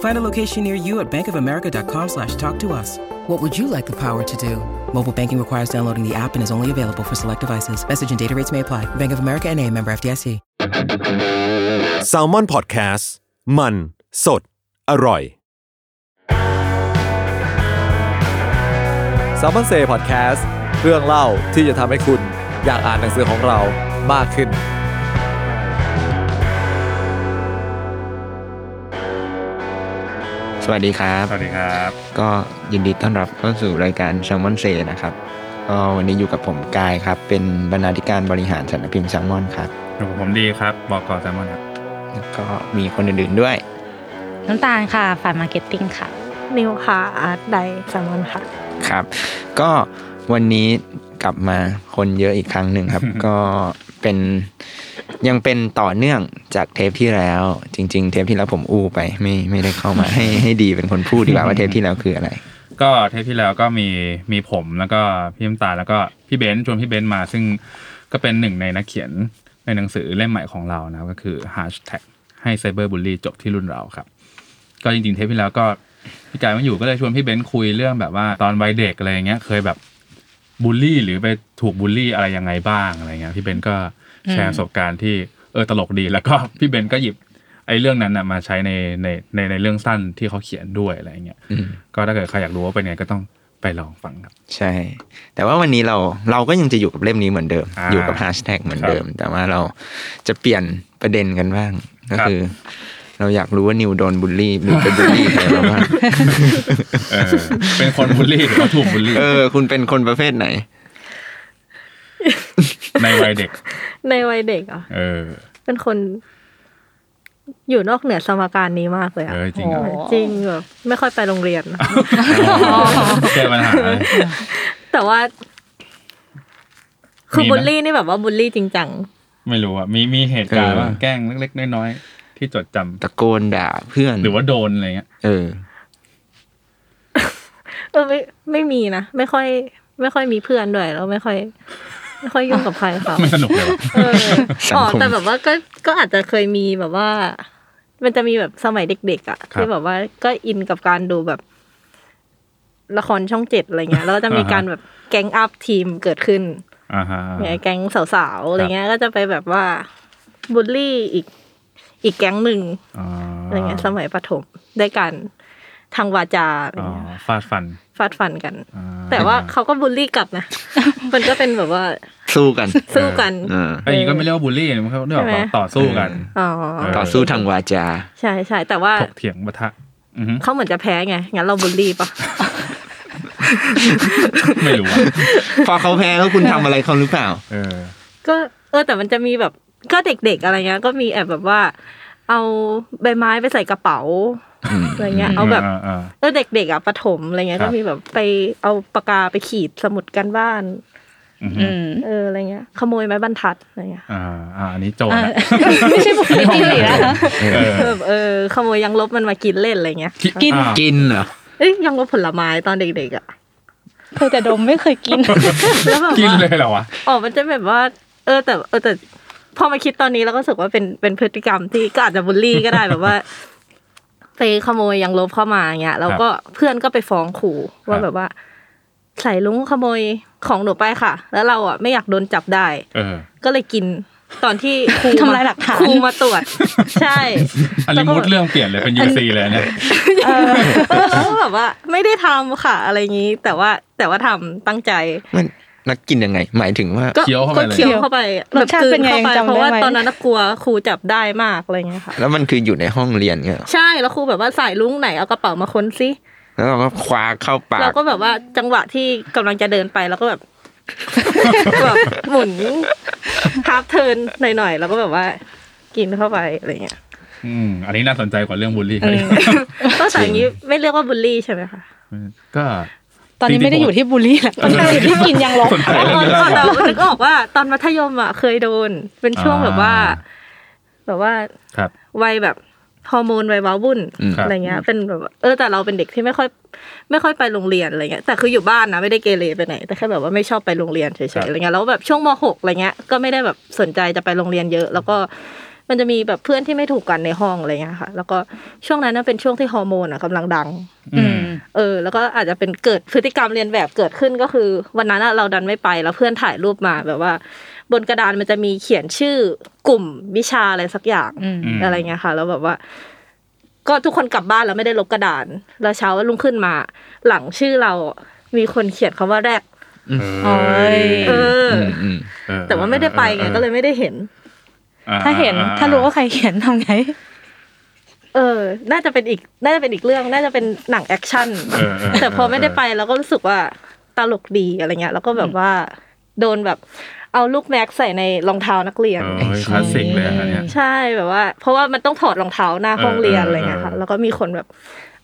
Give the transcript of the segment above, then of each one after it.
Find a location near you at bankofamerica.com slash talk to us. What would you like the power to do? Mobile banking requires downloading the app and is only available for select devices. Message and data rates may apply. Bank of America and a member FDIC. s a l ม o n PODCAST มันสดอร่อย s ซ m ม o n เซ่พอดแคสต์เรื่องเล่าที่จะทำให้คุณอยากอ่านหนังสือของเรามากขึ้น สวัสดีครับ สวัสดีครับ ก็ยินดีต้อนรับเข้าสู่รายการ Salmon Say นะครับก็วันนี้อยู่กับผมกายครับ เป็นบรรณาธิการบริหารสำนักพิมพ์แซลมอนครับอยู่กับผมดีครับบอกกอแซมมอนครับแล้วก็มีคนอื่นๆด้วย น้ำตาลค่ะฝ่าย marketing ค่ะ นิวค่ะ art di Salmonค่ะครับ ก็วันนี้กลับมาคนเยอะอีกครั้งหนึ่งครับ ก็ เป็นยังเป็นต่อเนื่องจากเทปที่แล้ว จริง ๆ เทปที่แล้วผมอู้ไป ไม่ไม่ได้เข้ามาให้ให้ดีเป็นคนพูดดีกว่าว่าเทปที่แล้วคืออะไร ก็เทปที่แล้วก็มีมีผมแล้วก็พี่น้ำตาลแล้วก็พี่เบนซ์ชวนพี่เบนซ์มา ซึ่งก็เป็นหนึ่งในนักเขียนในหนังสือเล่มใหม่ของเรานะครับก็คือ hashtag ให้ cyberbully จบที่รุ่นเราครับ ก็จริงๆเทปที่แล้วก็พี่กายไม่อยู่ก็เลยชวนพี่เบนซ์คุยเรื่องแบบว่าตอนวัยเด็กอะไรอย่างเงี้ย เคยแบบบูลลี่หรือไปถูกบูลลี่อะไรยังไงบ้างอะไรเงี้ยพี่เบนก็ แชร์ประสบการณ์ที่เออตลกดี แล้วก็พี่เบนซ์ก็หยิบไอ้เรื่องนั้นนะมาใช้ในในในในเรื่องสั้นที่เขาเขียนด้วยอะไรเงี้ยอืมก็ถ้าเกิดใครอยากรู้ว่าเป็นไงก็ต้องไปลองฟังครับ ใช่ แต่ว่าวันนี้เราเราก็ยังจะอยู่กับเล่มนี้เหมือนเดิมอ่าอยู่กับแฮชแท็กเหมือนเดิม แต่ว่าเราจะเปลี่ยนประเด็นกันบ้างก็ครับคือ เราอยากรู้ว่านิวโดนบูลลี่หรือเป็นบูลลี่ใครมาบ้างเออเป็นคนบูลลี่หรือว่าถูกบูลลี่เออคุณเป็นคนประเภทไหน ในวัยเด็ก ในวัยเด็กอะเออ เป็นคน อยู่นอกเหนือสมการนี้มากเลยอะเออจริงเหรอจริงแบบไม่ค่อยไปโรงเรียนแก้ปัญหาเลยแต่ว่า คือมีไหมบูลลี่นี่แบบว่าบูลลี่จริงจังไม่รู้อะมีมีเหตุการณ์เออว่าแกล้งเล็กๆน้อยๆที่จดจำตะโกนด่าเพื่อนหรือว่าโดนอะไรเงี้ยเออเออไม่ไม่มีนะไม่ค่อย ไม่ค่อยมีเพื่อนด้วยแล้วไม่ค่อย ไม่ค่อยยุ่งกับใครเขาไม่สนุกเลยวะเออสังอ๋อคมแต่แบบว่าก็ก็อาจจะเคยมีแบบว่า มันจะมีแบบสมัยเด็กๆอะที่แบบว่าก็อินกับการดูแบบ ละครช่องเจ็ดอะไรเงี้ยแล้วก็จะมีการแบบแก๊งอัพทีมเกิดขึ้นอ่าฮะเนี่ยแก๊งสาวๆอะไรเงี้ย ก็จะไปแบบว่าบูลลี่อีกอีกแก๊งหนึ่งอ๋ออะไรเงี้ยสมัยประถมได้กัน ทางวาจาอะไรอ๋อเงี้ยฟาดฟัน ฟาดฟันกันอ่าแต่ว่าเขาก็บูลลี่กลับนะ มันก็เป็นแบบว่า สู้กัน สู้กันเออไอ้นี่ก็ไม่เรียกว่าบูลลี่มันเขาเรียกใช่ไหมว่าต่อสู้กันอ๋อเออต่อสู้ทางวาจา ใช่ใช่แต่ว่าถกเถียงปะทะอือฮึเขาเหมือนจะแพ้ไง งั้นเราบูลลี่ปะไม่รู้อะพอเขาแพ้แล้วคุณทำอะไรเขาหรือเปล่า เออ ก็เออแต่มันจะมีแบบก็เด็กๆอะไรเงี้ยก็มีแอบแบบว่า เอาใบไม้ไปใส่กระเป๋า อืมอะไรเงี้ยเอาแบบอ่าเออเด็กๆอะประถมอะไรเงี้ยครัก็บมีแบบไปเอาปากกาไปขีดสมุดกันบ้านอือฮึอืมเอออะไรเงี้ยขโมยไม้บรรทัดอะไรเงี้ยอ่าอ่าอันนี้โจรอะนะไม่ใช่บุคลิกที่ดีนะเออเออเออขโมยยังลบมันมากินเล่นอะไรเงี้ยกินอ่ากินเหรอเอ้ยยังลบผลไม้ตอนเด็กๆอะเคยแต่ดมไม่เคยกินแล้วแบบกินว่าเลยเหรอวะอ๋อมันจะแบบว่า เออแต่เออแต่พอมาคิดตอนนี้แล้วก็รู้สึกว่าเป็นเป็นพฤติกรรมที่ก็อาจจะบูลลี่ก็ได้แบบว่า ไปขโมยยังลบเข้ามาเงี้ยแล้วก็เพื่อนก็ไปฟ้องขู่ว่าแบบว่า ใส่ลุงขโมยของหนูไปค่ะ แล้วเราอะไม่อยากโดนจับได้เออก็เลยกินตอนที่ครูทำลายหลักฐานครูมาตรวจ ใช่อันนี้มุดเรื่องเปลี่ยนเลยเป็นยูซีเลยเนี่ยเออแล้วก็แบบว่า ไม่ได้ทำค่ะ อะไรอย่างนี้ แต่ว่าแต่ว่าทำตั้งใจมั นแล้วกินยังไง หมายถึงว่า ก็เคี้ยวเข้าไปก็เลยเคี้ยวเข้าไปรสชาติเป็นไงแบบกลืยังจำเพราะว่าได้ไหมตอนนั้นน่ะกลัวครูจับได้มากอะไรเงี้ยค่ะ แล้วมันคืออยู่ในห้องเรียนเงี้ยเหรอใช่แล้วครูแบบว่าสายลุงไหนเอากระเป๋ามาค้นซิแล้วเราก็คว้าเข้าปากเราก็แบบว่าจังหวะที่กำลังจะเดินไปแล้วก็แบบแบบหมุน half turn หน่อยๆแล้วก็แบบว่า กินเข้าไปอะไรเงี้ยอืมอันนี้น่าสนใจกว่าเรื่องบูลลี่เออก็แต่อย่างนี้ไม่เรียกว่าบูลลี่ใช่ไหมคะก็ ตอนนี้ไม่ได้อยู่ที่บูลลี่แล้วตอนนี้อยู่ที่กินยางลบสนใจอ๋อเรื่องนี้อ๋อมากกแต่ว่านึกออกว่าตอนมัธยมอะเคยโดน เป็นช่วงแบบว่า แบบว่าครับวัยแบบฮอร์โมนวัยว้าวุ่นครับอะไรเงี้ย เป็นแบบว่าเออแต่เราเป็นเด็กที่ไม่ค่อย ไม่ค่อยไปโรงเรียนอะไรเงี้ยแต่คืออยู่บ้านนะไม่ได้เกเรไปไหน แต่แค่แบบว่าไม่ชอบไปโรงเรียนเฉยๆอะไรเงี้ยแล้วแบบช่วงมหกอะไรเงี้ยก็ไม่ได้แบบสนใจจะไปโรงเรียนเยอะ แล้วก็ มันจะมีแบบเพื่อนที่ไม่ถูกกันในห้องอะไรเงี้ยค่ะ แล้วก็ช่วงนั้นน่ะเป็นช่วงที่ฮอร์โมนอะกำลังดังอืมเออ แล้วก็อาจจะเป็นเกิดพฤติกรรมเรียนแบบเกิดขึ้นก็คือ วันนั้นอะเราดันไม่ไปแล้วเพื่อนถ่ายรูปมาแบบว่า บนกระดานมันจะมีเขียนชื่อกลุ่มวิชาอะไรสักอย่างอืมมอะไรเงี้ยค่ะ แล้วแบบว่าก็ทุกคนกลับบ้านแล้วไม่ได้ลบกระดาน แล้วเช้าวันรุ่งขึ้นมา หลังชื่อเรา มีคนเขียนคำว่าแรกโอ้ยเออออืมอืมเออแต่ว่าไม่ได้ไปไงก็เลยไม่ได้เห็นอ่ ถ้าเห็นอ่ถ้ารู้ว่าใครเขียนทำไง เออ น่าจะเป็นอีก น่าจะเป็นอีกเรื่อง น่าจะเป็นหนังแอคชั่นเออเออแต่พอไม่ได้ไปเราก็รู้สึกว่าตลกดีอะไรเงี้ย แล้วก็แบบว่าโดนแบบเอาลูกแม็กใส่ในรองเท้านักเรียนเออคลาสสิกเลยอันเนี้ยใช่แบบว่า เพราะว่ามันต้องถอดรองเท้าหน้าห้องเรียนเออเอออะไรเงี้ยค่ะเออแล้วก็มีคนแบบ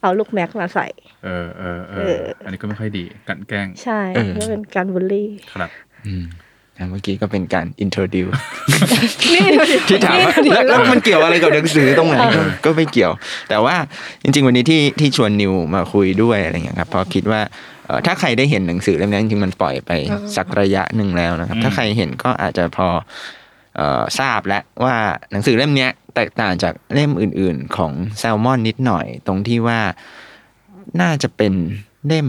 เอาลูกแม็กมาใส่ เออเออเอเอออ อันนี้ก็ไม่ค่อยดีกันแกล้ง ใช่ก็เป็นการบูลลี่ ครับ อืมอะ เมื่อกี้ก็เป็นการ introduce นี่ดูดิที่ถามว่าแล้วแล้วมันเกี่ยวอะไรกับหนังสือตรงไหนก็ก็ไม่เกี่ยว แต่ว่าจริง ๆ วันนี้ที่ที่ชวนนิวมาคุยด้วยอะไรเงี้ยครับเพราะคิดว่าเอ่อถ้าใครได้เห็นหนังสือเล่มนี้จริงๆมันปล่อยไปสักระยะหนึ่งแล้วนะครับอืมถ้าใครเห็นก็อาจจะพอเอ่อทราบแล้วว่าหนังสือเล่มเนี้ยแตกต่างจากเล่มอื่น ๆ ของแซลมอนนิดหน่อย ตรงที่ว่าน่าจะเป็นเล่ม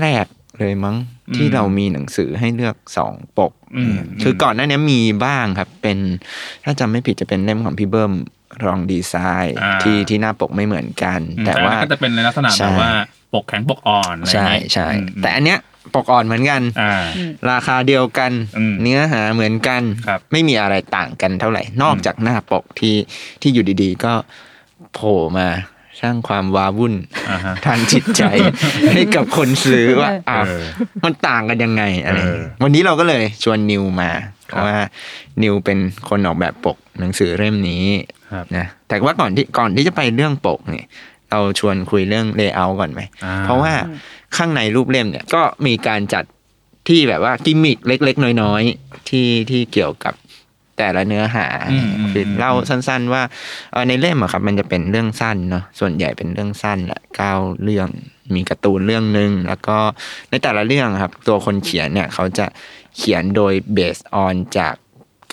แรกเลยมั้ง ที่เรามีหนังสือให้เลือกสองปกอืมคือก่อนหน้านี้มีบ้างครับ เป็นถ้าจำไม่ผิดจะเป็นเล่มของพี่เบิ้มรองดีไซน์อ่าที่ที่หน้าปกไม่เหมือนกันอืมแต่ว่าอันนั้นก็จะเป็นในลักษณะใช่แบบว่าปกแข็งปกอ่อนอะไรใช่อย่างงี้ใช่อืมแต่อันเนี้ยปกอ่อนเหมือนกันอ่าราคาเดียวกันอืมเนื้อหาเหมือนกันครับไม่มีอะไรต่างกันเท่าไหร่ นอกจากหน้าปกที่ที่อยู่ดีๆ ก็โผล่มา สร้างความว้าวุ่นอ่าฮะทางจิตใจให้กับคนซื้อว่าอะเออมันต่างกันยังไงอะไรเออวันนี้เราก็เลยชวนนิวมา เพครับราะว่านิวเป็นคนออกแบบปกหนังสือเล่มนี้ครับนะแต่ว่าก่อนที่ก่อนที่จะไปเรื่องปกเนี่ยเราชวนคุยเรื่องเลเยอร์ก่อนไหมอ่าเพราะว่าข้างในรูปเล่มเนี่ยก็มีการจัดที่แบบว่ากิมมิคเล็ก ๆ น้อย ๆ ที่ที่เกี่ยวกับ แต่ละเนื้อหาอืมอืมคือเล่าสั้น ๆ ว่าเอ่อในเล่มอะครับ มันจะเป็นเรื่องสั้นเนาะส่วนใหญ่เป็นเรื่องสั้นแหละเก้าเรื่องมีการ์ตูนเรื่องหนึ่งแล้วก็ในแต่ละเรื่องครับ ตัวคนเขียนเนี่ยเขาจะเขียนโดย based on จาก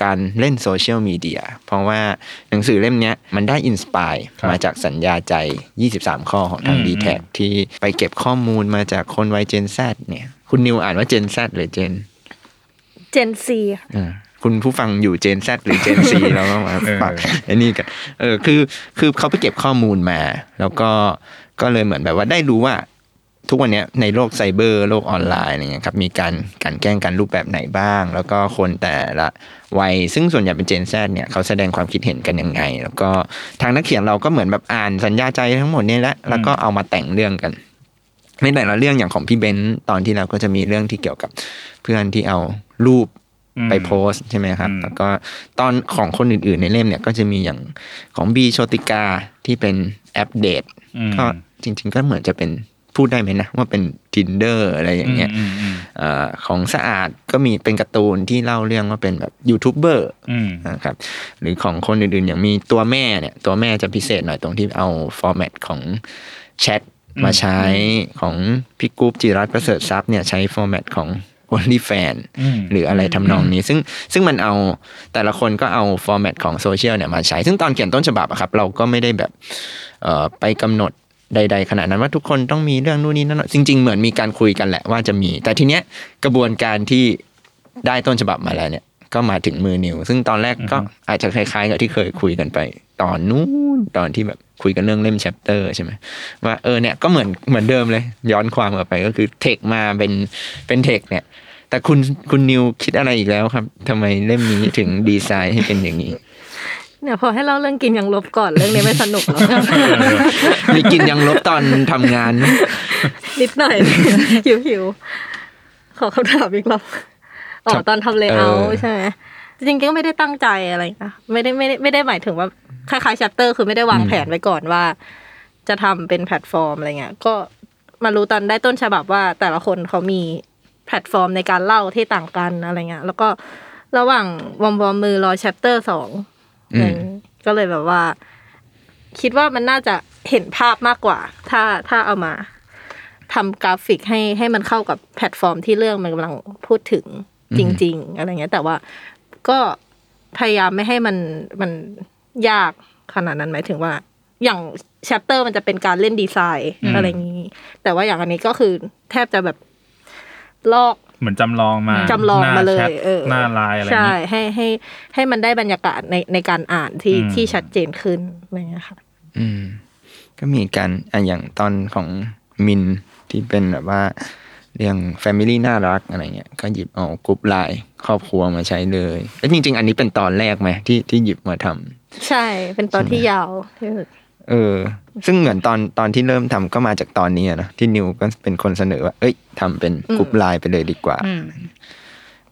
การเล่นโซเชียลมีเดียเพราะว่าหนังสือเล่มเนี้ยมันได้ inspire ครับมาจากสัญญาใจ 23 ข้อของทางอืม d t แทที่ไปเก็บข้อมูลมาจากคนวัยเจน Z เนี่ย คุณนิวอ่านว่าเจน Z หรือเจน เจนซีอ่า คุณผู้ฟังอยู่เจน Z หรือเจน C แล้วก็มาเออฝากไอ้นี่กันเออคือคือเขาไปเก็บข้อมูลมา แล้วก็ก็เลยเหมือนแบบว่าได้รู้ว่าทุกวันเนี้ยในโลกไซเบอร์โลกออนไลน์อะไรเงี้ยครับมีการการแกล้งกันรูปแบบไหนบ้าง แล้วก็คนแต่ละวัยซึ่งส่วนใหญ่เป็นเจน Z เนี่ยเขาแสดงความคิดเห็นกันยังไง แล้วก็ทางนักเขียนเราก็เหมือนแบบอ่านสัญญาใจทั้งหมดเนี่ยแหละแล้วก็เอามาแต่งเรื่องกันในแต่ละเรื่องอย่างของพี่เบนซ์ตอนที่เราก็จะมีเรื่องที่เกี่ยวกับเพื่อนที่เอารูปอืม ไปโพสต์ใช่ไหมครับอืมแล้วก็ตอนของคนอื่น ๆ ในเล่มเนี่ยก็จะมีอย่างของบีโชติกาที่เป็นแอปเดตอืมก็จริง ๆ ก็เหมือนจะเป็นพูดได้ไหมนะ ว่าเป็น Tinder อะไรอย่างเงี้ยอืมอืมเอ่อของสะอาดก็มีเป็นการ์ตูนที่เล่าเรื่องว่าเป็นแบบยูทูบเบอร์อืมนะครับหรือของคนอื่น ๆ อย่างมีตัวแม่เนี่ย ตัวแม่จะพิเศษหน่อยตรงที่เอาformat ของแชทมาใช้ของพี่กุ๊บจิรัตน์ประเสริฐทรัพย์เนี่ยใช้ format ของ OnlyFan อืมหรืออะไรทำนองนี้ ซึ่งซึ่งมันเอาแต่ละคนก็เอา format ของโซเชียลเนี่ยมาใช้ ซึ่งตอนเขียนต้นฉบับอะครับ เราก็ไม่ได้แบบเอ่อไปกำหนดใดๆขนาดนั้นว่าทุกคนต้องมีเรื่องนู่นนี่นั่นจริง ๆ เหมือนมีการคุยกันแหละว่าจะมี แต่ทีเนี้ยกระบวนการที่ได้ต้นฉบับมาแล้วเนี่ยก็มาถึงมือนิว ซึ่งตอนแรกก็อาจจะคล้ายๆกับที่เคยคุยกันไป ตอนนู้นตอนที่แบบ คุยกันเรื่องเล่ม chapter ใช่ไหมว่าเออเนี่ยก็เหมือนเหมือนเดิมเลย ย้อนความกลับไปก็คือ text มาเป็นเป็น text เนี่ยแต่คุณคุณนิวคิดอะไรอีกแล้วครับทำไมเล่มนี้ถึงดีไซน์ให้เป็นอย่างนี้เนี่ยพอให้เล่าเรื่องกินยางลบก่อนเรื่องนี้ไม่สนุกหรอกมีกินยางลบตอนทำงานไหมนิดหน่อยหิวหิวขอคำถามอีกรอบอ๋อตอนทำ layout ใช่ไหมจริงๆก็ไม่ได้ตั้งใจอะไรนะไม่ได้ไม่ได้ไม่ได้หมายถึงว่า คล้ายๆ chapter คือไม่ได้วางแผนไว้ก่อนว่า จะทำเป็นแพลตฟอร์มอะไรเงี้ย ก็มารู้ตอนได้ต้นฉบับว่าแต่ละคนเขามีแพลตฟอร์มในการเล่าที่ต่างกันอะไรเงี้ย แล้วก็ระหว่างวอมวอมมือรอ chapter สองอืมก็เลยแบบว่า คิดว่ามันน่าจะเห็นภาพมากกว่า ถ้าถ้าเอามาทำกราฟิกให้ให้มันเข้ากับแพลตฟอร์มที่เรื่องมันกำลังพูดถึงจริง ๆ อะไรเงี้ย แต่ว่าก็พยายามไม่ให้มันมัน ยากขนาดนั้นหมายถึงว่า อย่าง chapter มันจะเป็นการเล่นดีไซน์อืมอะไรอย่างนี้ แต่ว่าอย่างอันนี้ก็คือแทบจะแบบลอกเหมือนจำลองมาจำลองมาเลยหน้แชทเออหน้าไลน์อะไรใช่นี้ให้ให้ให้มันได้บรรยากาศในในการอ่านที่อืมที่ชัดเจนขึ้นอะไรเงี้ยค่ะ อืม ก็มีการอะอย่างตอนของมินที่เป็นแบบว่าเรื่อง Family น่ารักอะไรเงี้ยก็หยิบเอากรุ๊ปไลน์ครอบครัวมาใช้เลยแล้วจริง ๆ อันนี้เป็นตอนแรกไหมที่ที่หยิบมาทำ ใช่เป็นตอนที่ยาวที่สุดเออ ซึ่งเหมือนตอนตอนที่เริ่มทำก็มาจากตอนนี้อะนะที่นิวก็เป็นคนเสนอว่า เอ้ยทำเป็นกรุ๊ปไลน์ไปเลยดีกว่าอืม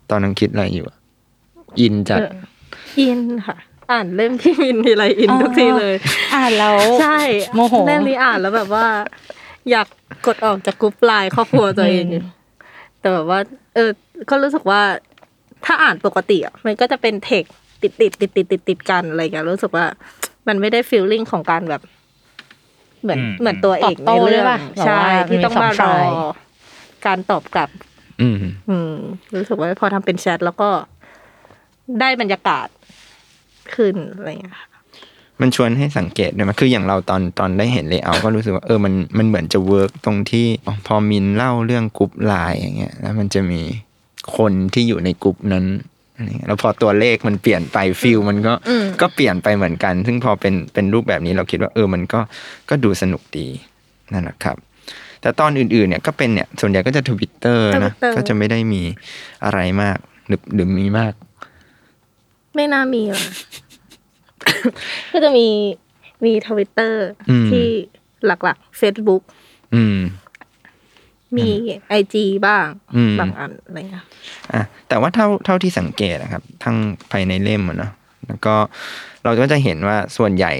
ตอนนั้นคิดอะไรอยู่อะอินจัดเอออินค่ะ อ่านเล่มที่มินทีไรอินทุกทีเลย อ่านแล้วใช่โมโหเล่มนี้อ่านแล้วแบบว่า อยากกดออกจากกรุ๊ปไลน์ครอบครัวตัวเองอืมแต่แบบว่า เออ ก็รู้สึกว่า ถ้าอ่านปกติอะมันก็จะเป็นเทค ติดติดติดติดติดติดกันอะไรอย่างเงี้ยรู้สึกว่า มันไม่ได้ฟีลลิ่งของการแบบ เหมือนอืมเหมือนตัวเอกตอบโต้ในเรื่ด้อวยงป่ะใช่แบบว่าที่ต้องมีสองมารอฝ่ายการตอบกลับ อืม อืม รู้สึกว่าพอทำเป็นแชทแล้วก็ได้บรรยากาศขึ้นอะไรอย่างเงี้ยค่ะมันชวนให้สังเกตด้วยมั้ยคืออย่างเราตอนตอนได้เห็น layout ก็รู้สึกว่าเออมันมันเหมือนจะ work ตรงที่อ๋อพอมินเล่าเรื่องกรุ๊ปไลน์อย่างเงี้ยแล้วมันจะมีคนที่อยู่ในกรุ๊ปนั้นอะไรเงี้ย แล้วพอตัวเลขมันเปลี่ยนไป feel มันก็อืมก็เปลี่ยนไปเหมือนกัน ซึ่งพอเป็นเป็นรูปแบบนี้เราคิดว่าเออมันก็ก็ดูสนุกดีนั่นแหละครับ แต่ตอนอื่นๆเนี่ยก็เป็นเนี่ยส่วนใหญ่ก็จะทวิตเตอร์นะ Twitter ก็จะไม่ได้มีอะไรมากหรือหรือมีมาก ไม่น่ามีหรอกก็จะมีมีทวิตเตอร์อืมที่หลักๆ Facebook อืม มีไอจีบ้างอืมบางอันอะไรเงี้ยอะแต่ว่าเท่าเท่าที่สังเกตนะครับ ทั้งภายในเล่มอะเนาะแล้วก็เราก็จะเห็นว่าส่วนใหญ่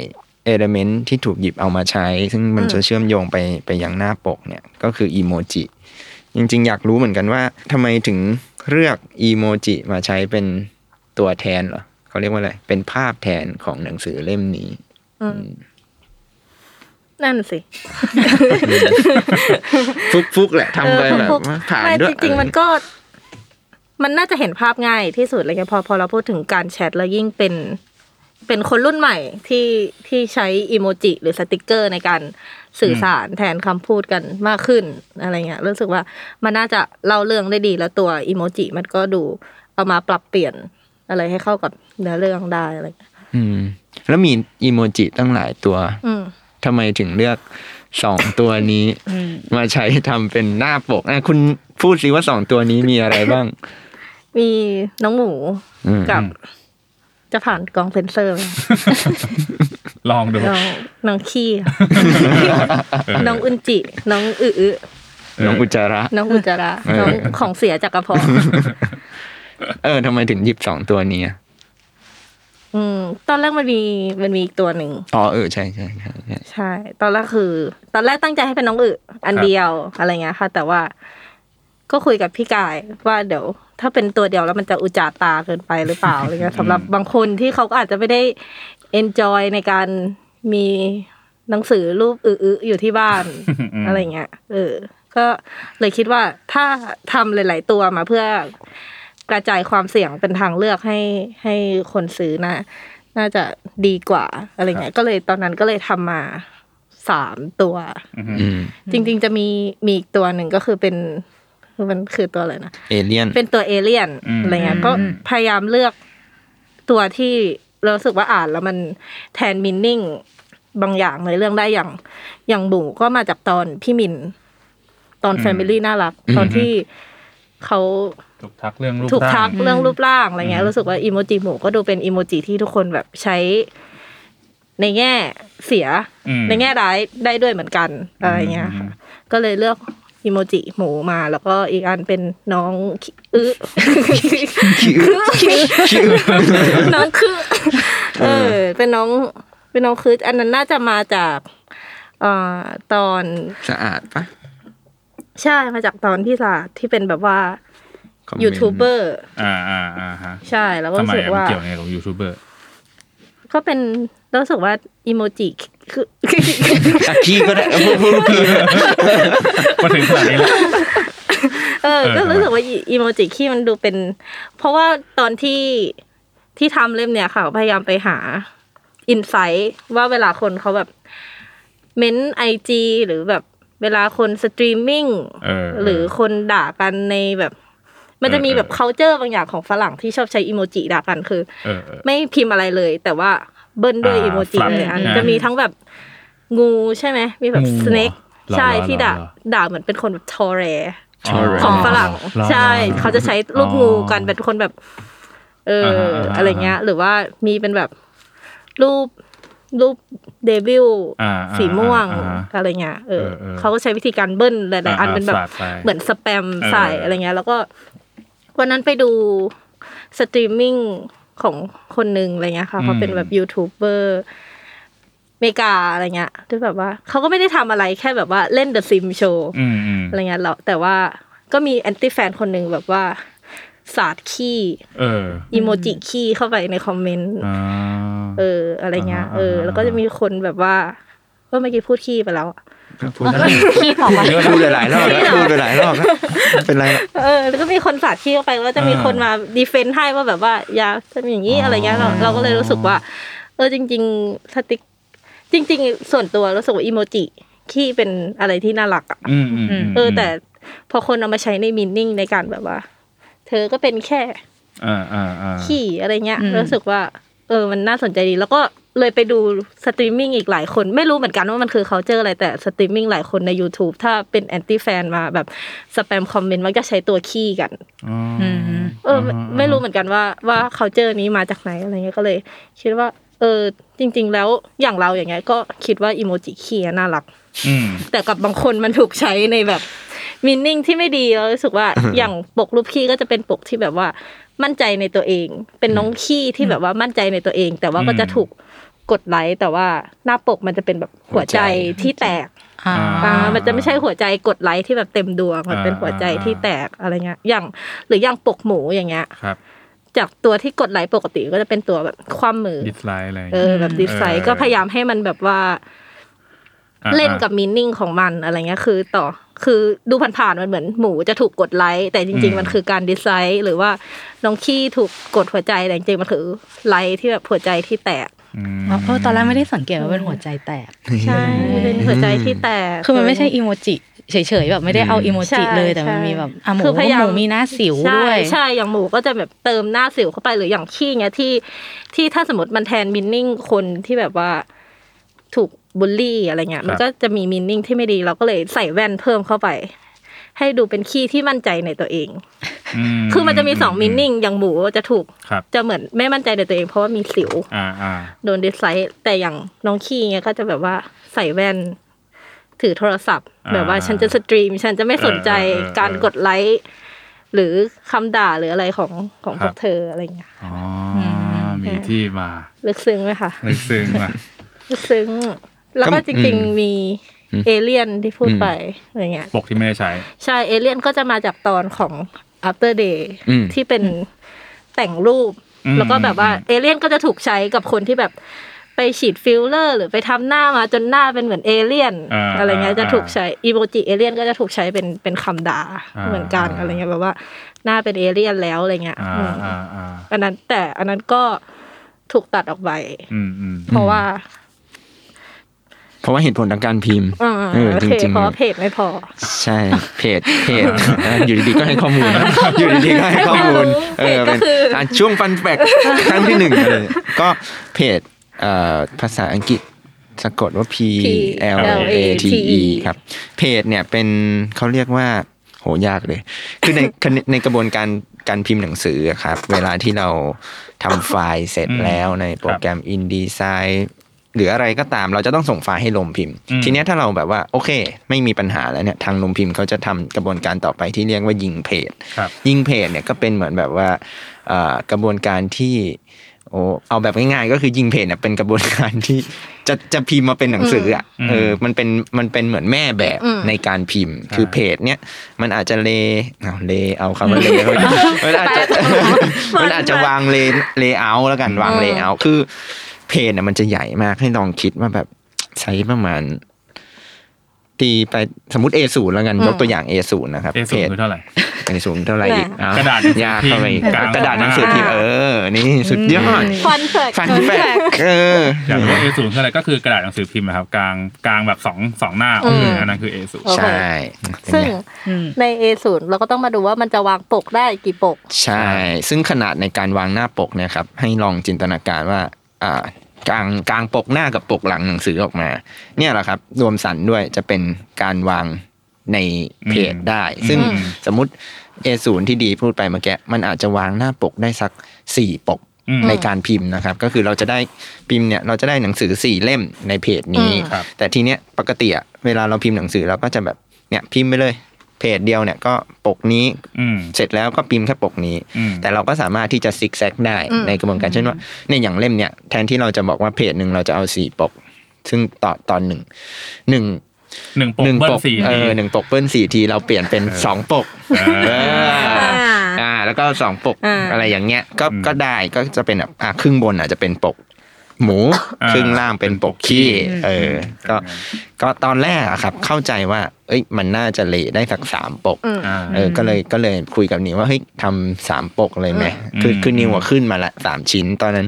เอลเมนต์ที่ถูกหยิบเอามาใช้ ซึ่งมันจะเชื่อมโยงไปไปยังหน้าปกเนี่ยก็คืออีโมจิจริง ๆ อยากรู้เหมือนกันว่าทำไมถึงเลือกอีโมจิมาใช้เป็นตัวแทนเหรอเขาเรียกว่าอะไรเป็นภาพแทนของหนังสือเล่มนี้อืม นั่นสิ ฟุกฟุกๆแหละทำไปแบบเออว่าผ่านไม่ด้วยจริงๆมันก็ มันน่าจะเห็นภาพง่ายที่สุดอะไรเงี้ยพอพอเราพูดถึงการแชทแล้วยิ่งเป็นเป็นคนรุ่นใหม่ที่ที่ใช้อีโมจิหรือสติกเกอร์ในการสื่อสารแทนคำพูดกันมากขึ้นอะไรเงี้ยรู้สึกว่ามันน่าจะเล่าเรื่องได้ดีแล้วตัวอีโมจิมันก็ดูเอามาปรับเปลี่ยนอะไรให้เข้ากับเนื้อเรื่องได้อะไรเงี้ยอืม แล้วมีอีโมจิตั้งหลายตัว อืม ทำไมถึงเลือกสองตัวนี้ มาใช้ทำเป็นหน้าปกอะคุณพูดสิว่าสองตัวนี้มีอะไรบ้าง มีน้องหมูอืมกับจะผ่านกองเซนเซอร์ไหมลองดูน้องน้องขี้น้องอุนจิ น้องอึอึน้องอุจจาระ น้องอุจจาระเออน้องของเสียจากกระเพาะ เออทำไมถึงหยิบสองตัวนี้ อะอืม ตอนแรกมันมีมันมีอีกตัวหนึ่งอ๋อเออใช่ใช่ใช่ใช่ใช่ ตอนแรกคือ ตอนแรกตั้งใจให้เป็นน้องอึอันเดียวอะไรเงี้ยค่ะ แต่ว่าก็คุยกับพี่กายว่าเดี๋ยว ถ้าเป็นตัวเดียวแล้วมันจะอุจจาตาเกินไปหรือเปล่าอะไรเงี้ยสำหรับบางคนที่เขาก็อาจจะไม่ได้ enjoy ในการมีหนังสือรูปอึๆอยู่ที่บ้านมอะไรเงี้ยเออ ก็เลยคิดว่าถ้าทำหลาย ๆ ตัวมาเพื่อ กระจายความเสี่ยงเป็นทางเลือกให้ให้คนซื้อนะน่าจะดีกว่าอะไรเงี้ยก็เลยตอนนั้นก็เลยทำมาสามตัวอืมจริง ๆ จะมีมีอีกตัวหนึ่งก็คือเป็นคือมันคือตัวอะไรนะเอเลี่ยนเป็นตัวเอเลี่ยนอืมอะไรเงี้ยก็พยายามเลือกตัวที่เรารู้สึกว่าอ่านแล้วมันแทนมินนิ่งบางอย่างในเรื่องได้อย่างอย่างบูก็มาจากตอนพี่มิน ตอนแฟมิลี่น่ารัก ตอนที่ เขาถูกทักเรื่องรูปถูกร่างทักเรื่องรูปร่างอะไรเงี้ยอืมรู้สึกว่าอีโมจิหมูก็ดูเป็นอีโมจิที่ทุกคนแบบใช้ ในแง่เสียอืมในแง่ร้ายได้ด้วยเหมือนกันอะไรเงี้ยค่ะก็เลยเลือกอีโมจิหมูมาแล้วก็อีกอันเป็นน้องขี้อื้อน้องคือเออ เป็นน้อง เป็นน้องคืออันนั้นน่าจะมาจากเอ่อตอนสะอาดปะ ใช่มาจากตอนที่ศาสตร์ที่เป็นแบบว่าคอมเมนต์ยูทูบเบอร์อ่าอ่าอ่าฮะใช่แล้วก็ทำรู้ไมสึกอะมันว่า เกี่ยวไงกับยูทูบเบอร์ ก็เป็นรู้สึกว่าอีโมจิคือ อะขี้ก็ได้พูดพูดขี้ก็ได้มาถึงขนาดนี้แล้ว เออเออก็รู้สึกว่าอีอีโมจิขี้มันดูเป็น เพราะว่าตอนที่ที่ทำเล่มเนี่ยค่ะ พยายามไปหาinsight ว่าเวลาคนเขาแบบ เม้นไอจีหรือแบบ เวลาคนสตรีมมิ่งเออหรือคนด่ากันในแบบ มันจะมีแบบเออ culture บางอย่างของฝรั่งที่ชอบใช้อีโมจิด่ากันคือเออเออไม่พิมพ์อะไรเลย แต่ว่าเบิ้ลด้วยอ่าอีโมจิฟลับเลยอันอ่าจะมีทั้งแบบงูใช่ไหมมีแบบงู snake เหรอใช่เหรอที่ด่าเหรอด่าเหมือนเป็นคนแบบตอแหลอ๋อของฝรั่งเหรอใช่ เขาจะใช้รูปงูกันเป็นคนแบบ เอออ่าฮะอ่าฮะอะไรเงี้ย หรือว่ามีเป็นแบบรูป รูป devil อ่าอ่าสีม่วงอ่าฮะอะไรเงี้ยเออเออเออเขาก็ใช้วิธีการเบิ้ลหลายๆอันอ่าเป็นแบบสาดไปเหมือนสแปมเออใส่อะไรเงี้ย แล้วก็วันนั้นไปดูสตรีมมิ่งของคนหนึ่งอะไรเงี้ยค่ะเขาเป็นแบบยูทูบเบอร์เมกาอะไรเงี้ยที่แบบว่าเขาก็ไม่ได้ทำอะไรแค่แบบว่าเล่น The Sims โชว์อืมอืมอะไรเงี้ยเราแต่ว่าก็มีแอนตี้แฟนคนหนึ่งแบบว่า สาดขี้เอออีโมจิขี้เข้าไปในคอมเมนต์อ่าเออ อะไรเงี้ยอ่าเออ แล้วก็จะมีคนแบบว่าเออเมื่อกี้พูดขี้ไปแล้วอะพูดได้ขี้ต่อไปพูดหลายๆรอบแล้วพูดหลายๆรอบแล้วเป็นไรหรอกเออแล้วก็มีคนสาดขี้เข้าไปแล้วจะมีคนมา defend ให้ว่าแบบว่าอย่าทำอย่างนี้อะไรเงี้ยเราเราก็เลยรู้สึกว่า เออจริง ๆ สติกจริง ๆ ส่วนตัวรู้สึกว่าอีโมจิขี้เป็นอะไรที่น่ารักอะอืมอืมมเออแต่พอคนเอามาใช้ใน meaning ในการแบบว่า เธอก็เป็นแค่อ่าอ่าอ่าขี้อะไรเงี้ยอืมรู้สึกว่า เออ มันน่าสนใจดี แล้วก็เลยไปดูสตรีมมิ่งอีกหลายคน ไม่รู้เหมือนกันว่ามันคือเขาเจออะไรแต่สตรีมมิ่งหลายคนใน YouTube ถ้าเป็นแอนตี้แฟนมาแบบสแปมคอมเมนต์มักจะใช้ตัวขี้กันอ๋ออืมเออไม่ไม่รู้เหมือนกันว่าว่าเขาเจอนี้มาจากไหนอะไรเงี้ยก็เลย คิดว่า เออ จริง ๆ แล้วอย่างเราอย่างเงี้ยก็คิดว่าอีโมจิขี้น่ารักอืมแต่กับบางคนมันถูกใช้ในแบบ มินนิ่งที่ไม่ดีเรารู้สึกว่าอย่างปกรูปขี้ก็จะเป็นปกที่แบบว่ามั่นใจในตัวเอง เป็นน้องขี้ที่แบบว่ามั่นใจในตัวเอง แต่ว่าก็จะถูกกดไลค์แต่ว่าหน้าปกมันจะเป็นแบบหัวใจที่แตกอ่าอ่ามันจะไม่ใช่หัวใจกดไลค์ที่แบบเต็มดวงมันเป็นหัวใจที่แตกอะไรเงี้ยอย่างหรืออย่างปกหมูอย่างเงี้ยครับจากตัวที่กดไลค์ปกติก็จะเป็นตัวแบบคว่ำมือ disสไลด์อะไรเออแบบ dislike เออก็พยายามให้มันแบบว่าอ่า เล่นกับ meaning ของมันอะไรเงี้ยคือต่อ คือดูผ่านๆมันเหมือนหมูจะถูกกดไลค์แต่จริง ๆ มันคือการ dislike หรือว่าน้องขี้ถูกกดหัวใจแต่จริงๆมันคือไลค์ที่แบบหัวใจที่แตกอืมเออตอนแรกไม่ได้สังเกตว่าเป็นหัวใจแตกใช่เป็นหัวใจที่แตกคือมันไม่ใช่อีโมจิเฉยๆแบบไม่ได้เอาอีโมจิใช่เลยแต่มันใช่มีแบบอะหมูคือพยายามหมูมีหน้าสิวใช่ด้วยใช่อย่างหมูก็จะแบบเติมหน้าสิวเข้าไปหรืออย่างขี้เงี้ยที่ที่ถ้าสมมติมันแทนมินนิ่งคนที่แบบว่าถูก บูลลี่อะไรเงี้ยมันก็จะมีมินนิ่งที่ไม่ดีเราก็เลยใส่แว่นเพิ่มเข้าไป ให้ดูเป็นขี้ที่มั่นใจในตัวเอง คือมันจะมีสองมินนิ่งอย่างหมูจะถูกครับจะเหมือนไม่มั่นใจในตัวเองเพราะว่ามีสิวอ่าอ่าโดนดิสไลค์แต่อย่างน้องขี้เงี้ยก็จะแบบว่าใส่แว่นถือโทรศัพท์อ่าแบบว่าฉันจะสตรีม ฉันจะไม่สนใจเออเออเออการกดไลค์หรือคำด่าหรืออะไรของของคพรัวบกเธออะไรเงี้ยอ๋ออมีที่มา ลึกซึ้งไหมคะ ลึกซึ้งมาลึกซึ้ง แล้วก็ก็จริงอืมๆมีเอเลี่ยนที่พูดอืมไปอะไรเงี้ยปกที่ไม่ได้ใช้ ใช่เอเลี่ยนก็จะมาจากตอนของ after day อืมที่เป็นแต่งรูปอืมแล้วก็แบบว่าเอเลี่ยนก็จะถูกใช้กับคนที่แบบไปฉีดฟิลเลอร์ หรือไปทำหน้ามาจนหน้าเป็นเหมือนเอเลี่ยนอ่าอะไรเงี้ยอ่าจะถูกใช้อีโมจิเอเลี่ยนก็จะถูกใช้เป็นเป็นคำด่าอ่าเหมือนกันอ่าอะไรเงี้ยแบบว่าหน้าเป็นเอเลี่ยนแล้วอะไรเงี้ยอ่าอืมอ่าอ่าอันนั้นแต่อันนั้นก็ถูกตัดออกไปอืมอืมเพราะว่า เพราะว่าเหตุผลทางการพิมพ์อ่าเออโอจเคจริงเพราะว่าเพจไม่พอๆใช่เพจเพจเอออยู่ดีๆก็ให้ข้อมูล อยู่ดีๆก็ให้ข้อมูลเออเป็นก็คืออะช่วงฟันแฟกครั้งที่หนึ่งเลยก็เพจเอ่อภาษาอังกฤษสะกดว่า P L A T E ครับ เพจเนี่ยเป็นเขาเรียกว่าโหยากเลย คือในในในกระบวนการการพิมพ์หนังสืออะครับ เวลาที่เราทำไฟล์เสร็จอืมแล้วในโปรแกรม InDesign หรืออะไรก็ตามเราจะต้องส่งไฟล์ให้ลงพิมพ์อืมทีเนี้ยถ้าเราแบบว่าโอเค ไม่มีปัญหาแล้วเนี่ยทางโรงพิมพ์เขาจะทำกระบวนการต่อไปที่เรียกว่ายิงเพจครับยิงเพจเนี่ยก็เป็นเหมือนแบบว่าเอ่อกระบวนการที่โอ้เอาแบบง่ายๆก็คือยิงเพจเนี่ยเป็นกระบวนการที่จะจะพิมพ์มาเป็นหนังสืออะอืมเออมันเป็นมันเป็นเหมือนแม่แบบอืมในการพิมพ์ คือใช่เพจเนี่ยมันอาจจะเลเอาเลเอาคำว่าเลเขาอีกมันอาจจะมันอาจจะวางเล layer แล้วกันวาง layer คือ เพจเนี่ยมันจะใหญ่มากให้ลองคิดว่าแบบใช้ประมาณ ตีไปสมมติ A0 แล้วกันยกตัวอย่าง A0 นะครับ เอสูคือเท่าไหร่ A ศูนย์เท่าไหร่อีกอ้วกระดาษหนังสือยากเข้าไปอีกพิมพ์กลางกระดาษหนังสือพิมพ์เออ นี่สุดยอดฟันแฟกฟันแฟกเออ อยากรู้ว่า A ศูนย์คืออะไรก็คือกระดาษหนังสือพิมพ์นะครับกลางกลางแบบสองสองหน้าออกเลยอันนั้นคือ A ศูนย์โอเคใช่ซึ่งอืมใน A0 เราก็ต้องมาดูว่ามันจะวางปกได้กี่ปก ใช่ ซึ่งขนาดในการวางหน้าปกเนี่ยครับ ให้ลองจินตนาการว่า อ่า กลางกลางปกหน้ากับปกหลังหนังสือออกมา เนี่ยแหละครับ รวมสันด้วยจะเป็นการวางในเพจได้ ซึ่งอืมสมมติ A0 ที่ดีพูดไปเมื่อกี้มันอาจจะวางหน้าปกได้สักสี่ปกอืมในการพิมพ์นะครับ ก็คือเราจะได้พิมพ์เนี่ยเราจะได้หนังสือสี่เล่มในเพจนี้อืมครับแต่ทีเนี้ยปกติอะเวลาเราพิมพ์หนังสือเราก็จะแบบเนี่ยพิมพ์ไปเลย เพจเดียวเนี่ยก็ปกนี้อืมเสร็จแล้วก็พิมพ์แค่ปกนี้อืมแต่เราก็สามารถที่จะซิกแซกได้อืมในกระบวนการเช่นว่าเนี่ยอย่างเล่มเนี่ยแทนที่เราจะบอกว่าเพจหนึ่งเราจะเอาสี่ปก ซึ่งต่อตอนหนึ่งหนึ่งหนึ่งปกหนึ่งเบิ้ปลกสี่เอทีอหนึ่งปกเปิ้ลสี่ทีเราเปลี่ยนเป็นสองปกเออเอออ่าแล้วก็สองปกอ่าอะไรอย่างเงี้ยก็อืมก็ได้ก็จะเป็นแบบอ่าครึ่งบนอาจจะเป็นปกหมูอ่าครึ่งล่างเป็นปกขี้อืมเออก็ก็ตอนแรกอะครับ เข้าใจว่าเอ้ยมันน่าจะเละได้สักสามปกอืมอ่าเออก็เลยก็เลยคุยกับนิวว่าเฮ้ยทำสามปกเลยไหมอืมคือคือนิวอะขึ้นมาละสามชิ้น ตอนนั้น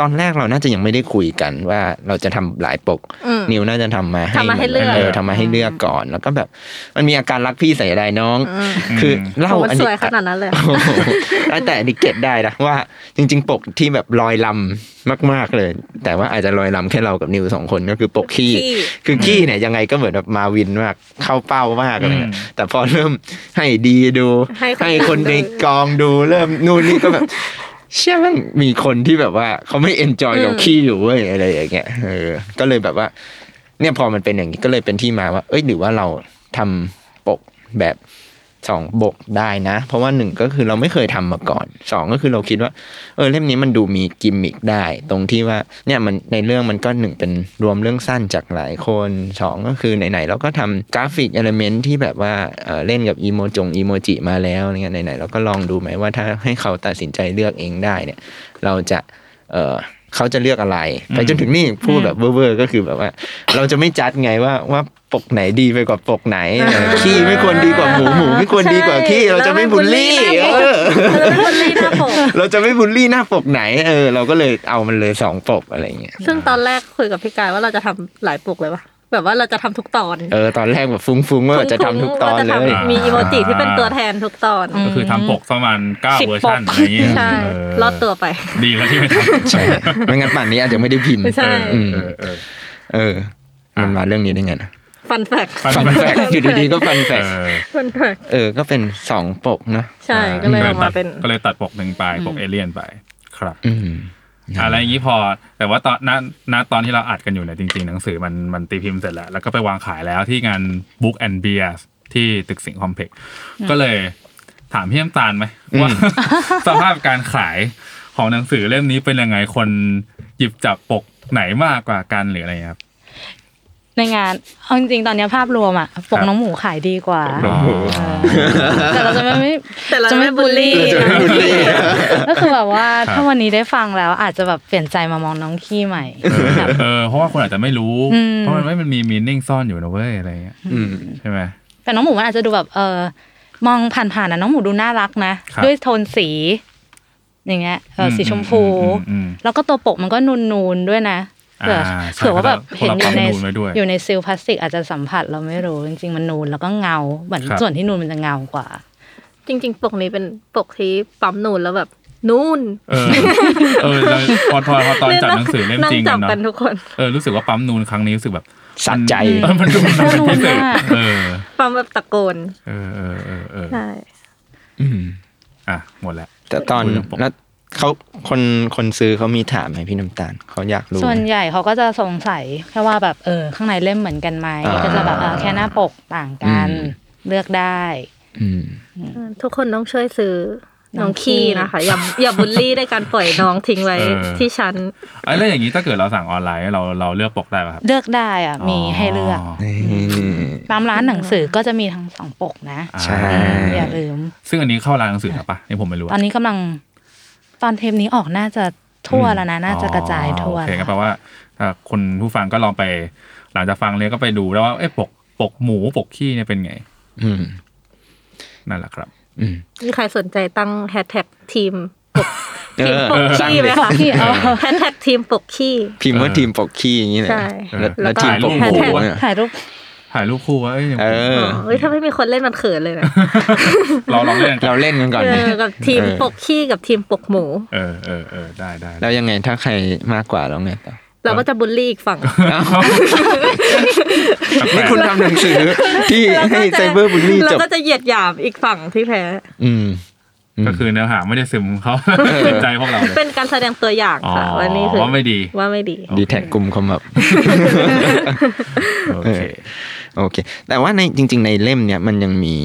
ตอนแรกเราน่าจะยังไม่ได้คุยกันว่าเราจะทำหลายปกอืมนิวน่าจะทำมาให้ทำมาให้เลือกเออทำมาให้เลือกก่อน แล้วก็แบบ มันมีอาการรักพี่ใส่ใจน้องอืมคือเล่าโหมันอันสนี้วยขนาดนั้นเลยโอ้โหแต่อันนี้เก็ตได้นะว่าจริง ๆ ปกที่แบบลอยลำมาก ๆเลย แต่ว่าอาจจะลอยลำแค่เรากับนิวสองคนก็คือปกขี้ขี้ คือขี้เนี่ยยังไงก็เหมือนแบบมา win มากเข้าเป้ามากอะไรเงี้ยอืมแต่พอเริ่มให้ดีดู ให้คนให้คนดูในกองดูเริ่มนู่นนี่ก็แบบเชื่อมันมีคนที่แบบว่าเขาไม่ enjoy กับขี้อยู่เว้ยอะไรอย่างเงี้ยเออก็เลยแบบว่า เนี่ยพอมันเป็นอย่างนี้ก็เลยเป็นที่มาว่า เอ้ยหรือว่าเราทำปกแบบ สองปกได้นะ เพราะว่าหนึ่งก็คือเราไม่เคยทำมาก่อนสองก็คือเราคิดว่า เออเล่มนี้มันดูมีกิมมิกได้ ตรงที่ว่าเนี่ยมันในเรื่องมันก็หนึ่งเป็นรวมเรื่องสั้นจากหลายคนสองก็คือไหนๆเราก็ทำ graphic element ที่แบบว่าเออเล่นกับอีโมจงอีโมจิมาแล้วเงี้ยไหนๆเราก็ลองดูไหมว่าถ้าให้เขาตัดสินใจเลือกเองได้เนี่ย เราจะเออ เขาจะเลือกอะไร ไปจนถึงนี่พูดแบบเวอร์ๆก็คือแบบว่า เราจะไม่จัดไงว่าว่าปกไหนดีไปกว่าปกไหนเออขี้ไม่ควรดีกว่าหมูหมูไม่ควรดีกว่าขี้เราจะไม่บูลลี่เออเราจะไม่บูลลี่หน้าปกเราจะไม่บูลลี่หน้าปกไหนเออ เราก็เลยเอามันเลยสองปกอะไรเงี้ยซึ่งตอนแรกคุยกับพี่กายว่าเราจะทำหลายปกเลยปะ แบบว่าเราจะทำทุกตอน เออตอนแรกแบบฟุ้งๆว่าจะทำทุกตอนว่าจะเลยทำมีอีโมจิที่เป็นตัวแทนทุกตอน ก็คือทำปกประมาณเก้าสิบเวอร์ ปกอะไรอย่างเงี้ยใช่เออรอดตัวไป ดีแล้วที่ไม่ทำใช่ไม่งั้นป่านนี้อาจจะไม่ได้พิมพ์ใช่อืมเออเออเออมันมาเรื่องนี้ได้ไงนะ fun fact fun fun fact อยู่ดีๆก็ fun fact เออฟันแฟกเออ ก็เป็นสองปกเนอะใช่ก็เลยออกมาเป็นก็เลยตัดปกหนึ่งไปปกเอเลี่ยนไป ครับ อืม อะไรอย่างนี้พอ แต่ว่าตอนณณตอนที่เราอัดกันอยู่เนี่ยจริงๆ หนังสือมันมันตีพิมพ์เสร็จแล้ว แล้วก็ไปวางขายแล้วที่งาน Book and Beers ที่ตึกสิงห์คอมเพล็กซ์ก็เลยถามพี่น้ำตาลไหมว่าสภาพการขายของหนังสือเล่มนี้เป็นยังไงคนหยิบจับปกไหนมากกว่ากันหรืออะไรครับ ในงานเอาจริงๆตอนนี้ภาพรวมอะปกน้องหมูขายดีกว่าน้องหมูเออแต่เราจะไม่ไม่แต่เราจะไม่ไม่บูลลี่บูลลี่เราจะไม่บูลลี่ก็คือแบบว่าครับถ้าวันนี้ได้ฟังแล้วอาจจะแบบเปลี่ยนใจมามองน้องขี้ใหม่แบบเออเพราะว่าคนอาจจะไม่รู้อืมเพราะมันไม่มันมีมีนิ่งซ่อนอยู่นะเว้ยอะไรเงี้ยอืมใช่ไหมแต่น้องหมูมันอาจจะดูแบบเออมองผ่านๆนะน้องหมูดูน่ารักนะครับด้วยโทนสีอย่างเงี้ยเอออมสีชมพูอืมอืมแล้วก็ตัวปกมันก็นูนๆด้วยนะ เผื่ออ่าใช่เผื่อว่าแบบเพเห็นราะอเรายู่ในปั๊มนูนไว้ด้วยอยู่ในซิลพลาสติกอาจจะสัมผัสเราไม่รู้ จริงๆมันนูนแล้วก็เงาเหมือนครับส่วนที่นูนมันจะเงากว่า จริง ๆ ปกนี้เป็นปกที่ปั๊มนูนแล้วแบบนู่นเออเออแล้วพอพอพอตอนจัดหนังสือเล่มจริงนั่กัจันบกันเนาะทุกคนเออรู้สึกว่าปั๊มนูนครั้งนี้รู้สึกแบบสะใจเออมันดูมันเป็นพิเศษน่าลุ้นอะเออฟังแบบตะโกนเออเออเออเออใช่อืมอะหมดแล้วแต่ตอนคุยเรื่องปกแล้ว เขาคนคนซื้อเขามีถามไหมพี่น้ำตาลเขาอยากรู้ ส่วนใหญ่เขาก็จะสงสัยแค่ว่าแบบเออ ข้างในเล่มเหมือนกันไหมอ่า ก็จะแบบเออแค่หน้าปกต่างกันอืมเลือกได้ อืม ทุกคนต้องช่วยซื้อน้น้อองงขี้ ขี้นะคะ อย่าอย่าบูลลี่ด้วยการปล่อยน้องทิ้งไว้เออ ที่ชั้น ไอ้แล้วอย่างนี้ถ้าเกิดเราสั่งออนไลน์เราเราเลือกปกได้ป่ะครับเลือกได้อะมีให้เลือกตามร้านหนังสือก็จะมีทั้งสองปกนะใช่อย่าลืม ซึ่งอันนี้เข้าร้านหนังสือนะปะนี่ผมไม่รู้ตอนนี้กำลัง ตอนเทปนี้ออกน่าจะทั่วแล้วนะน่าจะกระจายทั่วโอเคแล้วก็แปลว่าถ้าคนผู้ฟังก็ลองไป หลังจากฟังเลยก็ไปดูแล้วว่าเอ้ปกปกหมูปกขี้เนี่ยเป็นไง อืมนั่นแหละครับอืมมีใครสนใจตั้งแฮชแท็กทีมปกเอทีมอปกสร้างขี้ไหมเลยคะขี้เอาแฮชแท็กทีมปกขี้พิมพ์ว่าทีมปกขี้อย่างนี้เลยใช่แล้วแล้แล้วก็ทีมปกหมูแฮชแท็กเนี่ยถ่ายรูป ถ่ายรูปคู่ว่าเอ้ยเอออ๋อเฮ้ยถ้าไม่มีคนเล่นมันเขินเลยนะเราลองเล่นกันเราเล่นกันก่อนไหมเออกับทีมเออปกขี้กับทีมปกหมู เออเออเออได้ได้แล้วยังไงถ้าใครมากกว่าแล้วไงต่อเราก็จะบูลลี่อีกฝั่งนี่คุณทำหนังสือที่ให้ cyberbully เราจบก็จะเหยียดหยามอีกฝั่งที่แพ้ อืม ก็คือเนื้อหาไม่ได้ซึมเขาจิตใจพวกเราเลยเป็นการแสดงตัวอย่างค่ะอ๋อว่านี่คือว่าไม่ดีว่าไม่ดีดีแท็กกลุ่มคอมแบบโอเคโอเค แต่ว่าในจริง ๆ ในเล่มเนี่ยมันยังมี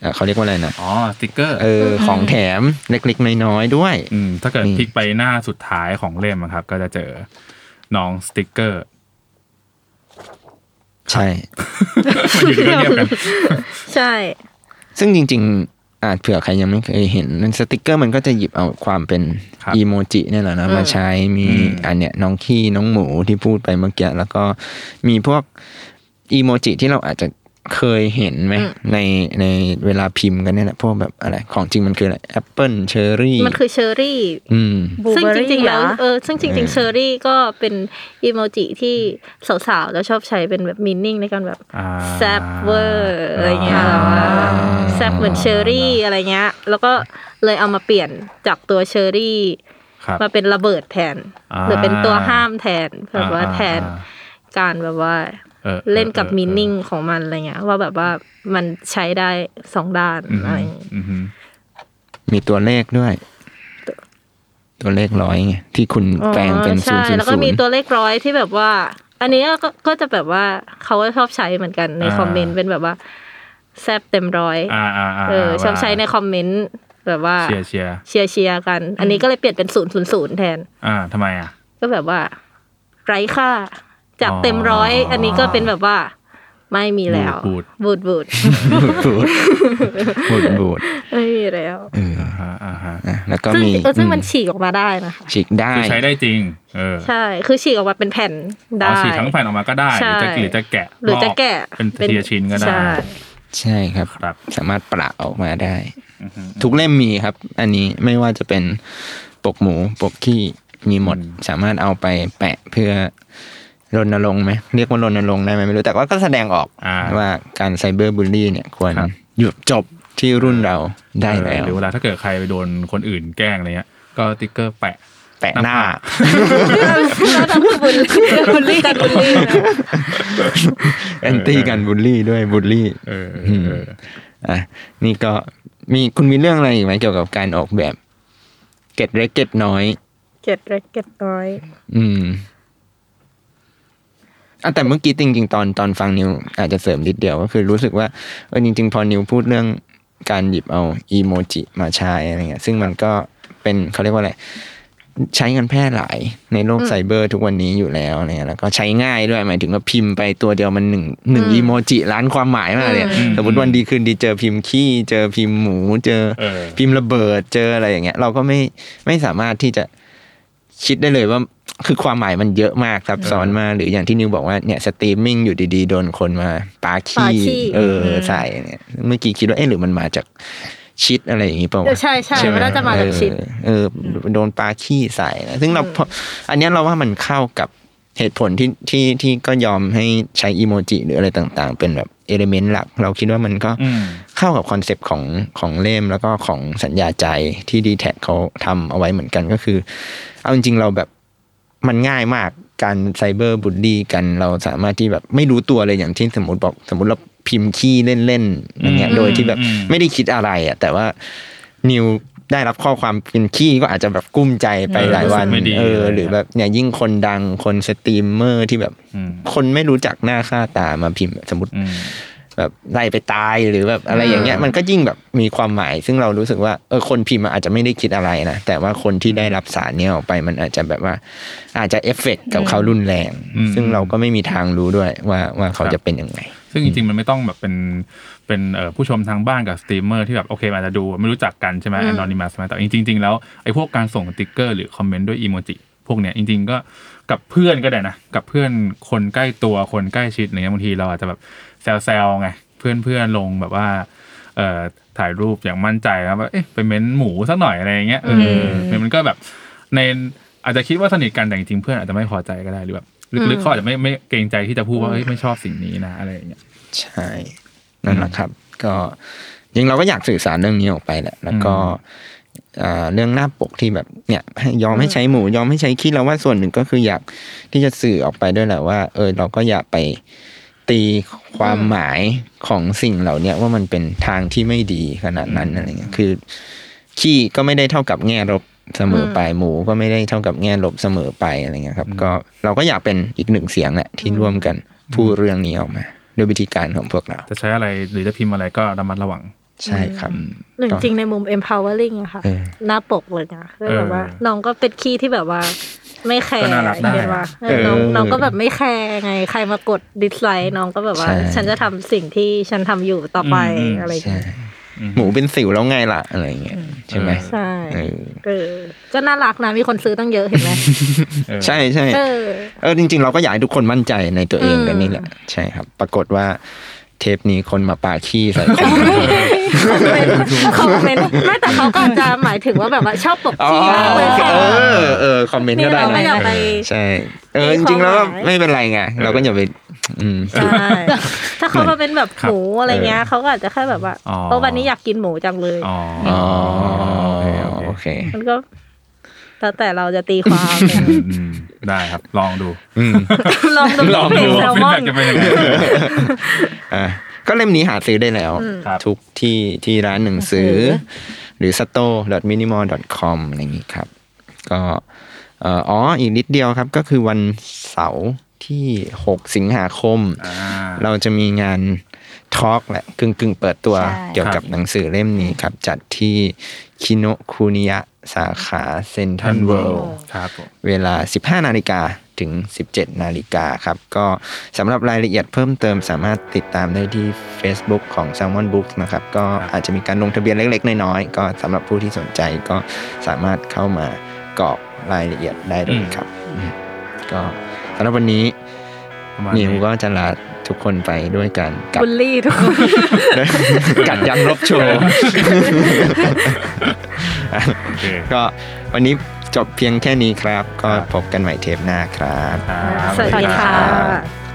เอ่อเขาเรียกว่าอะไรนะอ๋อสติกเกอร์เออของแถมเล็กๆน้อยๆด้วยอืมถ้าเกิดนี่พลิกไปหน้าสุดท้ายของเล่มอะครับ ก็จะเจอน้องสติกเกอร์ ใช่อยู่ดีก็เงียบกันใช่ ซึ่งจริง ๆ อาจเผื่อใครยังไม่เคยเห็นนั่นสติกเกอร์มันก็จะหยิบเอาความเป็นครับอีโมจิเนี่ยแหละนะมาใช้มีอืมอันเนี้ยน้องขี้น้องหมูที่พูดไปเมื่อกี้แล้วก็มีพวกอีโมจิที่เราอาจจะ เคยเห็นไหม ในในเวลาพิมพ์กันเนี่ยแหละพวกแบบอะไร ของจริงมันคืออะไรแอปเปิลเชอร์รี่มันคือเชอร์รี่อืมซึ่งจ Blueberry ริงๆแล้วเหรอเออซึ่งจริงๆเชอร์รี่ก็เป็นอีโมจิที่สาวๆจะชอบใช้เป็นแบบ meaning ในการแบบอ่าแซบเวอร์อะไรเงี้ยแบบว่าแซบเหมือนเชอร์รี่อะไรเงี้ย แล้วก็เลยเอามาเปลี่ยนจากตัวเชอร์รี่ครับมาเป็นระเบิดแทนอ่าหรือเป็นตัวห้ามแทนแบบว่าอ่าแทนการแบบว่า เออเล่นกับออ meaning ของมันอะไรเงี้ยว่าแบบว่ามันใช้ได้สองด้านอืมอะไรอย่างงี้อืมอืมมีตัวเลขด้วย ตัวเลขร้อยไงที่คุณแปลงเป็นอ๋อศูนใช่ย์ศูนแล้วย์ก็ศูนมีย์ตัวเลขร้อยที่แบบว่า อันนี้ก็ก็จะแบบว่าเขาก็ชอบใช้เหมือนกันในอ่าคอมเมนต์เป็นแบบว่า แซบเต็มร้อยอ่าอ่าาเออชอบใช้ในคอมเมนต์แบบว่าเชียร์เชียร์เชียร์เชียร์กัน อันนี้ก็เลยเปลี่ยนเป็นศูนย์ศูนย์ศูนย์แทน อ่าทำไมอะ ก็แบบว่า ไร้ค่า จากอ๋อเต็มร้อย อันนี้ก็เป็นแบบว่า ไม่มีแล้วบูดบูดบูดบูดบูดบูดไม่มีแล้วเอออ่าฮะอ่าฮะอะแล้วก็ซึ่งมีเออซึ่งมันอืฉีกออกมาได้นะคะฉีกได้คือใช้ได้จริง เออใช่ คือฉีกออกมาเป็นแผ่นได้เอาฉีกทั้งแผ่นออกมาก็ได้หใช่รือจะหรือจะแกะหรือจะลกแกะเป็นทีละชิ้นก็ได้ใช่ใช่ครับครับสามารถประออกมาได้อือฮึทุกเล่มมีครับ อันนี้ไม่ว่าจะเป็นปกหมูปกขี้มีหมดอืมสามารถเอาไปแปะเพื่อ รณรงค์ไหมเรียกว่ารณรงค์ได้ไหมไม่รู้แต่ว่าก็แสดงออกอ่าว่าการ cyberbully เนี่ยควรครับหยุดจบที่รุ่นเราได้แล้วหรือเวลาถ้าเกิดใครไปโดนคนอื่นแกล้งอะไรเงี้ยก็สติ๊กเกอร์แปะแปะหน้าแล้วทำให้ bully bully กันบุลลี่นะ anti กันบูลลี่ด้วยบูลลี่เออเออเอออะนี่ก็มีคุณมีเรื่องอะไรอีกไหมเกี่ยวกับการออกแบบเกร็ดเล็กเกร็ดน้อย เกร็ดเล็กเกร็ดน้อย อืม อะแต่เมื่อกี้จริงๆตอนตอนฟังนิวอาจจะเสริมนิดเดียวก็คือรู้สึกว่าเออจริง ๆ พอนิวพูดเรื่องการหยิบเอาอีโมจิมาใช้อะไรเงี้ยซึ่งมันก็เป็นเขาเรียกว่าอะไรใช้กันแพร่หลายในโลกไซเบอร์ทุกวันนี้อยู่แล้วเนี่ยแล้วก็ใช้ง่ายด้วยหมายถึงว่าพิมพ์ไปตัวเดียวมันหนึ่งหนึ่งอีโมจิล้านความหมายมากเลยสมมติวันดีคืนดีเจอพิมพ์ขี้ เจอพิมพ์หมู เจอเออพิมพ์ระเบิดเจออะไรอย่างเงี้ย เราก็ไม่ไม่สามารถที่จะ คิดได้เลยว่าคือความหมายมันเยอะมากซับซ้อนมากหรืออย่างที่นิวบอกว่าเนี่ยสตรีมมิ่งอยู่ดีๆ โดนคนมาปาปาขี้ขี้เอออใส่เนี่ยเมื่อกี้คิดว่าเอ๊ะหรือมันมาจาก shit อะไรอย่างงี้เปล่าวะเออใช่ใช่ไหมมันน่าจะมาจาก shit เออเออโดนปาขี้ใส่นะซึ่งเราพออันเนี้ยเราว่ามันเข้ากับ เหตุผลที่ที่ที่ก็ยอมให้ใช้อีโมจิหรืออะไรต่างๆ เป็นแบบ element หลัก เราคิดว่ามันก็อืมเข้ากับ concept ของของเล่มแล้วก็ของสัญญาใจที่ดีแทคเขาทำเอาไว้เหมือนกันก็คือ เอาจริงๆเราแบบมันง่ายมากการ cyberbully กันเราสามารถที่แบบไม่รู้ตัวเลยอย่างที่สมมติบอกสมมติเราพิมพ์ขี้เล่นๆอย่างเงี้ยอืมโดยที่แบบอืมไม่ได้คิดอะไรอะแต่ว่านิว ได้รับข้อความเป็นขี้ก็อาจจะแบบกุ้มใจไปหลายวันรู้สึกไม่ดีเอออะไรหรือแบบเนี่ยยิ่งคนดังคนสตรีมเมอร์ที่แบบอืมคนไม่รู้จักหน้าค่าตามาพิมพ์สมมติอืมแบบไล่ไปตายหรือแบบอะไรอย่างเงี้ยมันก็ยิ่งแบบมีความหมาย ซึ่งเรารู้สึกว่าเออคนพิมพ์อาจจะไม่ได้คิดอะไรนะแต่ว่าคนที่ได้รับสารเนี้ยออกไปมันอาจจะแบบว่า อาจจะเอฟเฟกต์กับเขารุนแรงอืมซึ่งเราก็ไม่มีทางรู้ด้วยว่าว่าเขาจะเป็นยังไง ซึ่งจริงๆมันไม่ต้องแบบเป็นเป็นเอ่อผู้ชมทางบ้านกับสตรีมเมอร์ที่แบบโอเคอาจจะดูไม่รู้จักกันใช่ไหมอืม anonymous แต่จริง ๆ แล้วไอ้พวกการส่งสติ๊กเกอร์หรือคอมเมนต์ด้วยอีโมจิพวกเนี้ยจริง ๆ ก็กับเพื่อนก็ได้นะ กับเพื่อนคนใกล้ตัวคนใกล้ชิดอะไรเงี้ยบางทีเราอาจจะแบบแซวๆไงเพื่อนเพื่อนๆลงแบบว่าเอ่อถ่ายรูปอย่างมั่นใจแล้วว่าเอ๊ะไปเม้นหมูสักหน่อยอะไรอย่างเงี้ยเอออมันก็แบบในอาจจะคิดว่าสนิทกันแต่จริงๆเพื่อนอาจจะไม่พอใจก็ได้หรือแบบ ลึกๆเขาอาจจะไม่ไม่เกรงใจที่จะพูดว่าเฮ้ยไม่ชอบสิ่งนี้นะอะไรอย่างเงี้ยใช่นั่นแหละครับ ก็จริงเราก็อยากสื่อสารเรื่องนี้ออกไปแหละแล้วก็อ่าเรื่องหน้าปกที่แบบเนี่ยให้ยอมให้ใช้หมูยอมให้ใช้ขี้เราว่าส่วนหนึ่งก็คืออยากที่จะสื่อออกไปด้วยแหละว่า เออเราก็อยากไปตีความหมายของสิ่งเหล่าเนี้ยว่ามันเป็นทางที่ไม่ดีขนาดนั้นอะไรเงี้ยคือ ขี้ก็ไม่ได้เท่ากับแง่ลบ เสมอไปหมูก็ไม่ได้เท่ากับแง่ลบเสมอไปอะไรเงี้ยครับ ก็เราก็อยากเป็นอีกหนึ่งเสียงแหละที่ร่วมกันพูดเรื่องนี้ออกมาด้วยวิธีการของพวกเรา จะใช้อะไรหรือจะพิมพ์อะไรก็ระมัดระวัง ใช่ครับหนึ่งจริงในมุม empowering อะค่ะเออหน้าปกเลยนะคือแบบว่าเออน้องก็เป็นขี้ที่แบบว่าไม่แคร์ก็น่ารักได้เห็นว่าเออน้องน้องก็แบบไม่แคร์ไง ใครมากด dislike น้องก็แบบว่าใช่ฉันจะทำสิ่งที่ฉันทำอยู่ต่อไปอืมอะไรอย่างใช่เงี้ย หมูเป็นสิวแล้วไงล่ะอะไรเงี้ยใช่ไหมใช่เออเออก็น่ารักนะมีคนซื้อตั้งเยอะเห็นไหมเออใช่ใช่เออเออจริง ๆ เราก็อยากให้ทุกคนมั่นใจในตัวเองอืมกันนี่แหละ ใช่ครับ ปรากฏว่าเทปนี้คนมาปาขี้ใส่ คนคอมเมนต์คอมเมนต์ไม่แต่เขาก็อาจจะหมายถึงว่าแบบว่าชอบปกอ๋อขี้มากเลยเอค่ะอเออคอมเมนต์ก็ได้เราไม่อยากนะไปใช่เออจริงๆแล้วก็ไม่เป็นไรไงเราก็อย่าไปอืมใช่ถ้าเขามาเป็นแบบหมูอะไรเงี้ยเขาก็อาจจะแค่แบบว่าอ๋อโอ้วันนี้อยากกินหมูจังเลยอ๋ออ๋อโอเคโอเคโอเคมันก็แล้วแต่เราจะตีความอืมได้ครับ ลองดูอืมลองดูลองดูแซลมอนจะเป็นยังไงอะ ก็เล่มนี้หาซื้อได้แล้ว ครับ ทุกที่ที่ร้านหนังสือ หรือ store.minimal.com อะไรอย่างนี้ครับ ก็เอ่ออ๋ออีกนิดเดียวครับ ก็คือวันเสาร์ที่ 6 สิงหาคม อ่า เราจะมีงานทอล์กแหละกึ่งกึ่งๆเปิดตัวใช่ เกี่ยวกับหนังสือเล่มนี้ครับ จัดที่คิโนคุนิยะสาขาเซนทันเวิลด์ครับผม เวลา 15 นาฬิกา ถึง 17 นาฬิกาครับ ก็สำหรับรายละเอียดเพิ่มเติมสามารถติดตามได้ที่ Facebook ของ Salmon Books นะครับ ก็อาจจะมีการลงทะเบียนเล็กๆ น้อยๆ ก็สำหรับผู้ที่สนใจก็สามารถเข้ามากรอกรายละเอียดได้เลยครับอืมก็สำหรับวันนี้ประมาณนิวก็จะลาทุกคนไปด้วยกันกับบุลลี่ทุกคนกัดยังลบโชว์โอเคก็วันนี้ จบเพียงแค่นี้ครับ ก็ครับพบกันใหม่เทปหน้าครับครับสวัสดีค่ะ